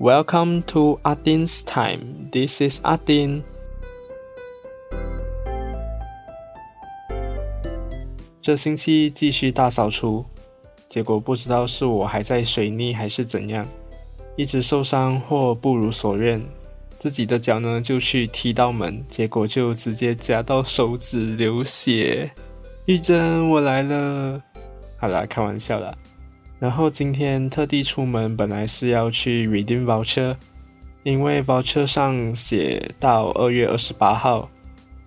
Welcome to Adin's time. This is Adin. 这星期继续大扫除，结果不知道是我还在水逆还是怎样，一直受伤或不如所愿。自己的脚呢就去踢到门，结果就直接夹到手指流血。玉珍，我来了。好啦，开玩笑啦。然后今天特地出门，本来是要去 redeem voucher，因为 voucher 上写到二月二十八号，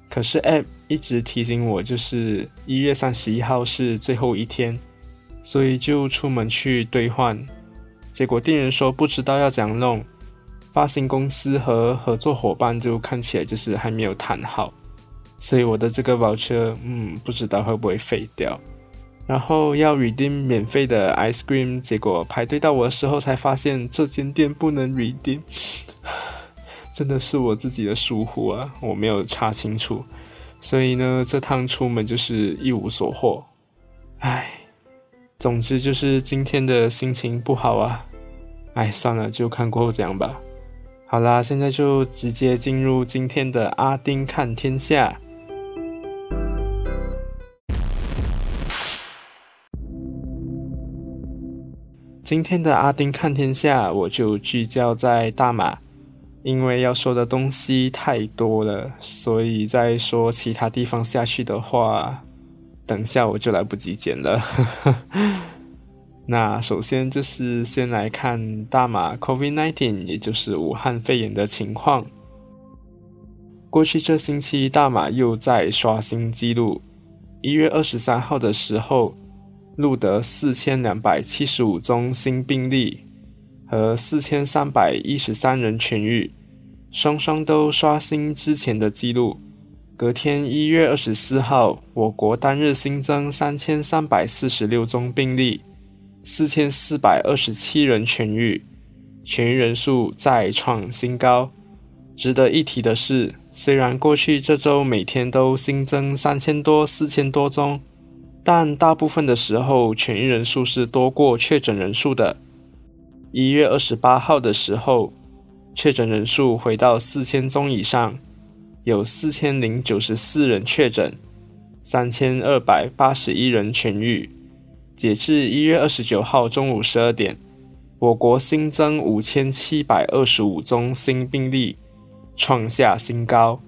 可是 app 一直提醒我，就是一月三十一号是最后一天，所以就出门去兑换。结果店员说不知道要怎样弄，发行公司和合作伙伴就看起来就是还没有谈好，所以我的这个 voucher，嗯，不知道会不会废掉。然后要 redeem 免费的 ice cream，结果排队到我的时候才发现这间店不能 redeem，真的是我自己的疏忽啊，我没有查清楚，所以呢，这趟出门就是一无所获。唉，总之就是今天的心情不好啊。唉，算了，就看过后讲吧。好啦，现在就直接进入今天的阿丁看天下。今天的阿丁看天下，我就聚焦在大马，因为要说的东西太多了，所以再说其他地方下去的话，等下我就来不及剪了。那首先就是先来看大马 COVID-19，也就是武汉肺炎的情况。过去这星期，大马又在刷新纪录，一月二十三号的时候。录得四千两百七十五宗新病例和四千三百一十三人痊愈，双双都刷新之前的记录。隔天一月二十四号，我国单日新增三千三百四十六宗病例，四千四百二十七人痊愈，痊愈人数再创新高。值得一提的是，虽然过去这周每天都新增三千多、四千多宗。但大部分的时候，痊愈人数是多过确诊人数的。一月二十八号的时候，确诊人数回到四千宗以上，有四千零九十四人确诊，三千二百八十一人痊愈。截至一月二十九号中午十二点，我国新增五千七百二十五宗新病例，创下新高，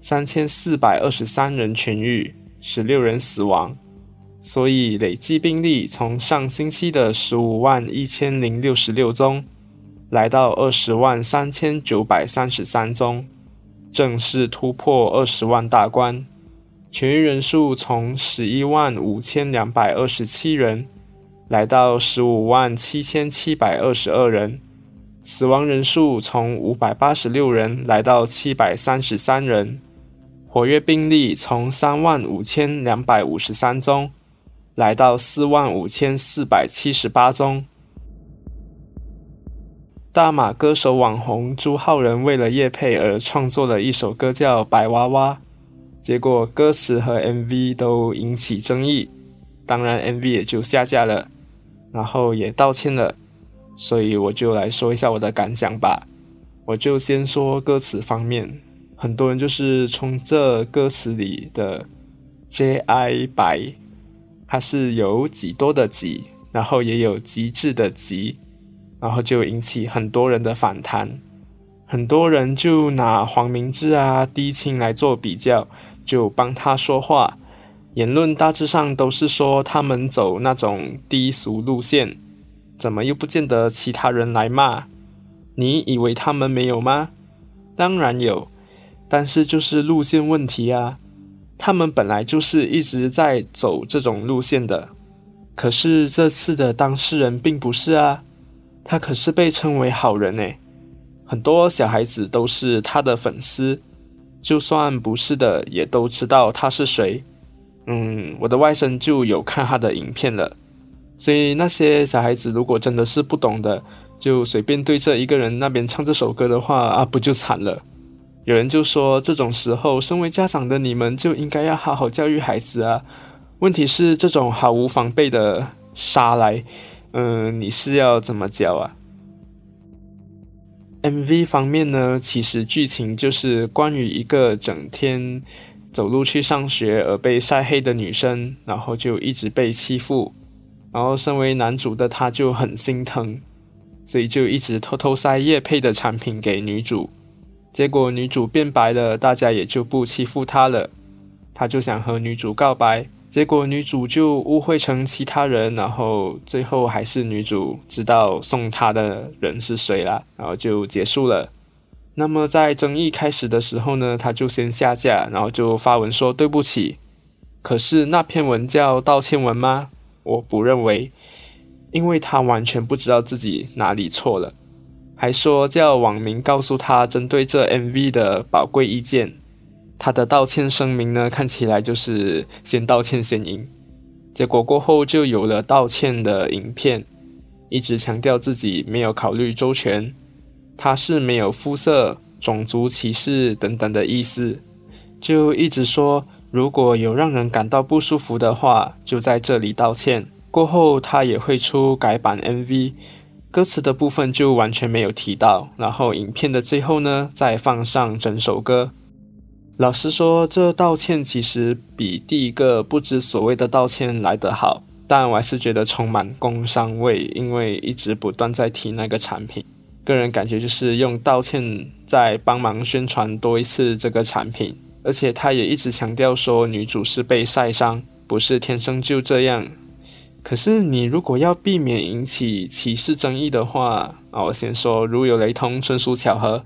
三千四百二十三人痊愈，十六人死亡。所以累计病例从上星期的十五万一千零六十六宗，来到二十万三千九百三十三宗，正式突破二十万大关。痊愈人数从十一万五千两百二十七人，来到十五万七千七百二十二人。死亡人数从五百八十六人来到七百三十三人。活跃病例从三万五千两百五十三宗。来到四万五千四百七十八宗。大马歌手网红朱浩仁为了叶佩而创作了一首歌叫《白娃娃》，结果歌词和 MV 都引起争议，当然 MV 也就下架了，然后也道歉了。所以我就来说一下我的感想吧。我就先说歌词方面，很多人就是从这歌词里的 “J.I. 白”。它是有几多的几，然后也有极致的极，然后就引起很多人的反弹。很多人就拿黄明志啊、低清来做比较，就帮他说话。言论大致上都是说他们走那种低俗路线，怎么又不见得其他人来骂？你以为他们没有吗？当然有，但是就是路线问题啊。他们本来就是一直在走这种路线的，可是这次的当事人并不是啊，他可是被称为好人诶，很多小孩子都是他的粉丝，就算不是的也都知道他是谁。嗯，我的外甥就有看他的影片了，所以那些小孩子如果真的是不懂的，就随便对着一个人那边唱这首歌的话啊，不就惨了？有人就说，这种时候，身为家长的你们就应该要好好教育孩子啊。问题是，这种毫无防备的杀来，嗯，你是要怎么教啊？MV 方面呢，其实剧情就是关于一个整天走路去上学而被晒黑的女生，然后就一直被欺负，然后身为男主的他就很心疼，所以就一直偷偷塞叶配的产品给女主。结果女主变白了，大家也就不欺负她了。他就想和女主告白，结果女主就误会成其他人，然后最后还是女主知道送她的人是谁了，然后就结束了。那么在争议开始的时候呢，他就先下架，然后就发文说对不起。可是那篇文叫道歉文吗？我不认为，因为他完全不知道自己哪里错了。还说叫网民告诉他针对这 MV 的宝贵意见。他的道歉声明呢，看起来就是先道歉先赢。结果过后就有了道歉的影片，一直强调自己没有考虑周全，他是没有肤色、种族歧视等等的意思，就一直说如果有让人感到不舒服的话，就在这里道歉。过后他也会出改版 MV。歌词的部分就完全没有提到，然后影片的最后呢，再放上整首歌。老实说，这道歉其实比第一个不知所谓的道歉来得好，但我还是觉得充满工伤味，因为一直不断在提那个产品，个人感觉就是用道歉在帮忙宣传多一次这个产品，而且他也一直强调说女主是被晒伤，不是天生就这样。可是，你如果要避免引起歧视争议的话，啊，我先说，如有雷同，纯属巧合。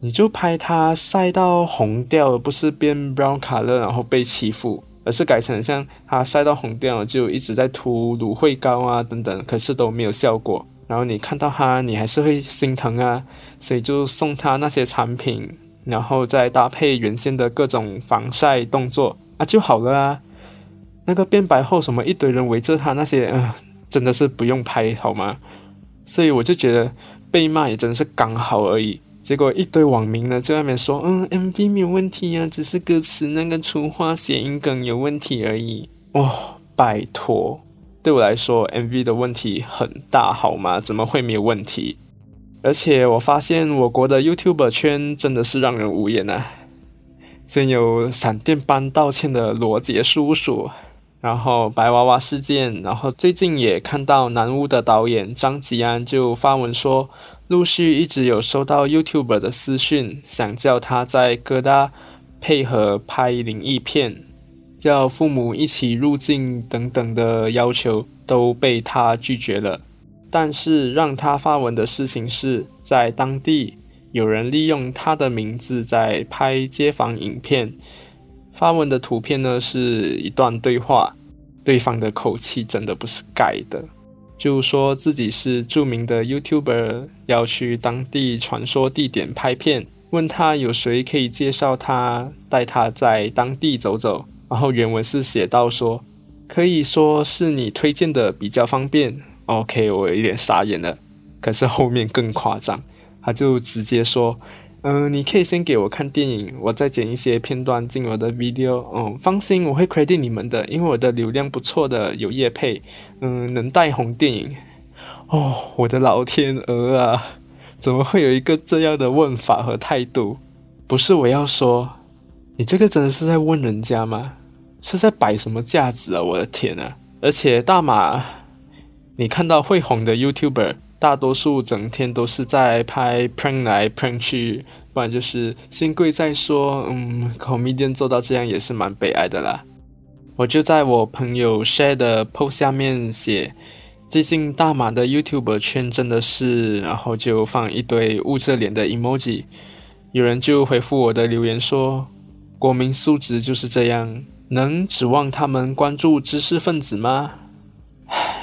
你就拍他晒到红掉，不是变 brown color 然后被欺负，而是改成像他晒到红掉，就一直在涂芦荟膏啊等等，可是都没有效果。然后你看到他，你还是会心疼啊，所以就送他那些产品，然后再搭配原先的各种防晒动作啊就好了啊。那个变白后，什么一堆人围着他，那些呃，真的是不用拍好吗？所以我就觉得被骂也真的是刚好而已。结果一堆网民呢在外面说，嗯，MV 没有问题啊，只是歌词那个粗话谐音梗有问题而已。哇，拜托，对我来说 MV 的问题很大好吗？怎么会没有问题？而且我发现我国的 YouTube 圈真的是让人无言啊！先有闪电般道歉的罗杰叔叔。然后白娃娃事件，然后最近也看到南屋的导演张吉安就发文说，陆续一直有收到 YouTube 的私讯，想叫他在哥大配合拍灵异片，叫父母一起入境等等的要求都被他拒绝了。但是让他发文的事情是在当地有人利用他的名字在拍街访影片。发文的图片呢是一段对话，对方的口气真的不是盖的，就说自己是著名的 YouTuber，要去当地传说地点拍片，问他有谁可以介绍他，带他在当地走走。然后原文是写到说，可以说是你推荐的比较方便。OK，我有点傻眼了，可是后面更夸张，他就直接说。嗯，你可以先给我看电影，我再剪一些片段进我的 video。嗯，放心，我会 credit 你们的，因为我的流量不错的，有业配，嗯，能带红电影。哦，我的老天鹅啊，怎么会有一个这样的问法和态度？不是我要说，你这个真的是在问人家吗？是在摆什么架子啊？我的天啊！而且大马，你看到会红的 YouTuber。大多数整天都是在拍 prank 来 prank 去，不然就是先贵再说。嗯，comedian 做到这样也是蛮悲哀的啦。我就在我朋友 share 的 post 下面写，最近大马的 YouTube 圈真的是，然后就放一堆捂着脸的 emoji。有人就回复我的留言说，国民素质就是这样，能指望他们关注知识分子吗？唉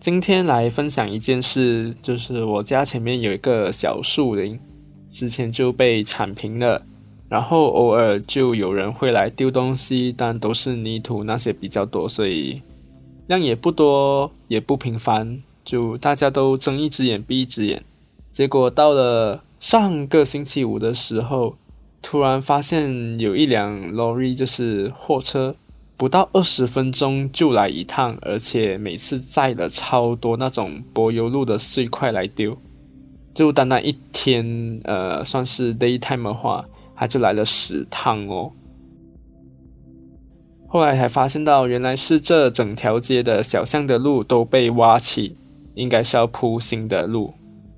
今天来分享一件事，就是我家前面有一个小树林，之前就被铲平了，然后偶尔就有人会来丢东西，但都是泥土那些比较多，所以量也不多，也不频繁，就大家都睁一只眼闭一只眼。结果到了上个星期五的时候，突然发现有一辆 lorry，就是货车。不到二十分钟就来一趟，而且每次载了超多那种柏油路的碎块来丢。就单单一天，呃，算是 daytime 的话，他就来了十趟哦。后来才发现到，原来是这整条街的小巷的路都被挖起，应该是要铺新的路。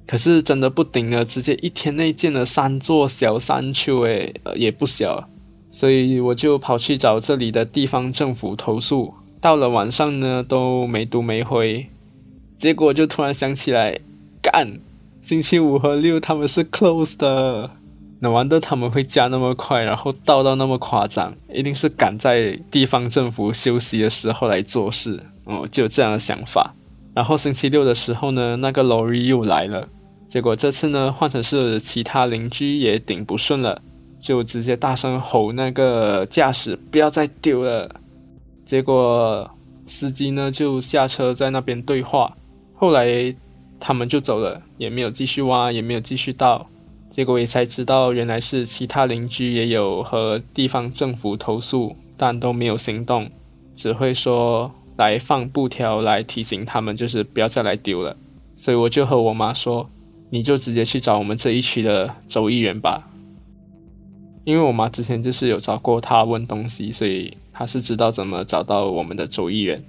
可是真的不顶了，直接一天内建了三座小山丘，诶，也不小。所以我就跑去找这里的地方政府投诉，到了晚上呢都没读没回，结果就突然想起来，干，星期五和六他们是 close 的，哪玩的他们会加那么快，然后到到那么夸张，一定是赶在地方政府休息的时候来做事，哦，就有这样的想法。然后星期六的时候呢，那个 lorry 又来了，结果这次呢换成是其他邻居也顶不顺了。就直接大声吼那个驾驶不要再丢了，结果司机呢就下车在那边对话，后来他们就走了，也没有继续挖，也没有继续倒，结果也才知道原来是其他邻居也有和地方政府投诉，但都没有行动，只会说来放布条来提醒他们，就是不要再来丢了。所以我就和我妈说，你就直接去找我们这一区的周议员吧。因为我妈之前就是有找过他问东西，所以她是知道怎么找到我们的周议员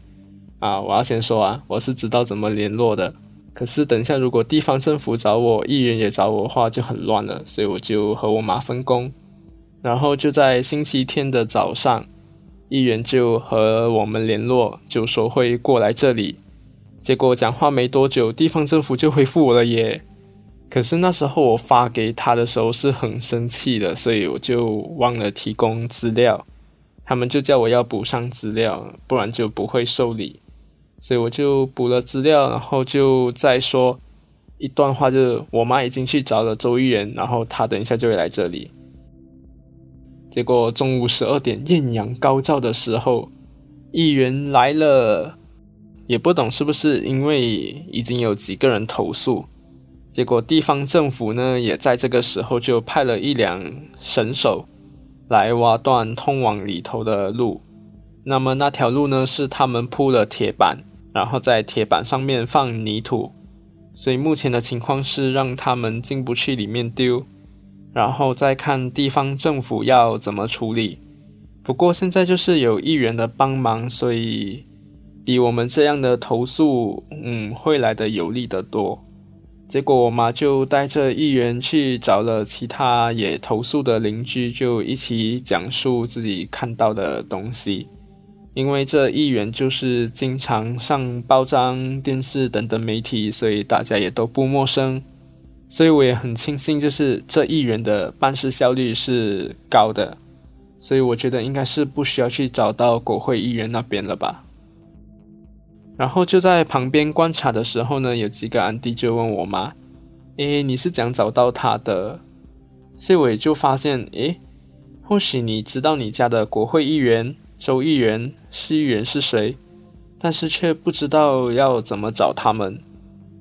啊。我要先说啊，我是知道怎么联络的。可是等一下如果地方政府找我，议员也找我的话就很乱了，所以我就和我妈分工。然后就在星期天的早上，议员就和我们联络，就说会过来这里。结果讲话没多久，地方政府就回复我了耶。可是那时候我发给他的时候是很生气的，所以我就忘了提供资料，他们就叫我要补上资料，不然就不会受理。所以我就补了资料，然后就再说一段话，就是我妈已经去找了周议员，然后他等一下就会来这里。结果中午十二点艳阳高照的时候，议员来了，也不懂是不是因为已经有几个人投诉。结果地方政府呢，也在这个时候就派了一辆神手来挖断通往里头的路。那么那条路呢，是他们铺了铁板，然后在铁板上面放泥土。所以目前的情况是让他们进不去里面丢，然后再看地方政府要怎么处理。不过现在就是有议员的帮忙，所以比我们这样的投诉，嗯，会来的有利得多。结果我妈就带着议员去找了其他也投诉的邻居，就一起讲述自己看到的东西。因为这议员就是经常上报章、电视等等媒体，所以大家也都不陌生。所以我也很庆幸，就是这议员的办事效率是高的，所以我觉得应该是不需要去找到国会议员那边了吧。然后就在旁边观察的时候呢，有几个安迪就问我妈：“诶，你是怎样找到他的？”所以我也就发现，诶，或许你知道你家的国会议员、州议员、市议员是谁，但是却不知道要怎么找他们。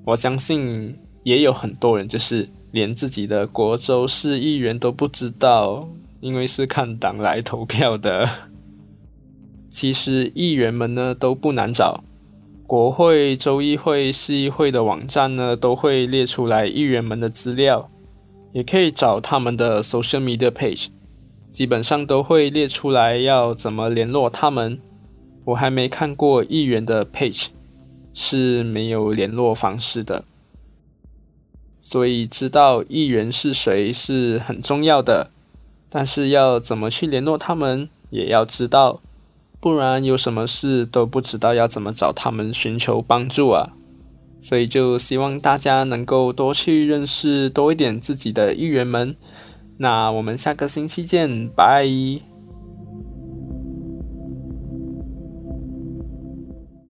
我相信也有很多人就是连自己的国州市议员都不知道，因为是看党来投票的。其实议员们呢都不难找。国会、州议会、市议会的网站呢，都会列出来议员们的资料，也可以找他们的 social media page，基本上都会列出来要怎么联络他们。我还没看过议员的 page 是没有联络方式的，所以知道议员是谁是很重要的，但是要怎么去联络他们，也要知道。不然有什么事都不知道要怎么找他们寻求帮助啊！所以就希望大家能够多去认识多一点自己的议员们。那我们下个星期见，拜。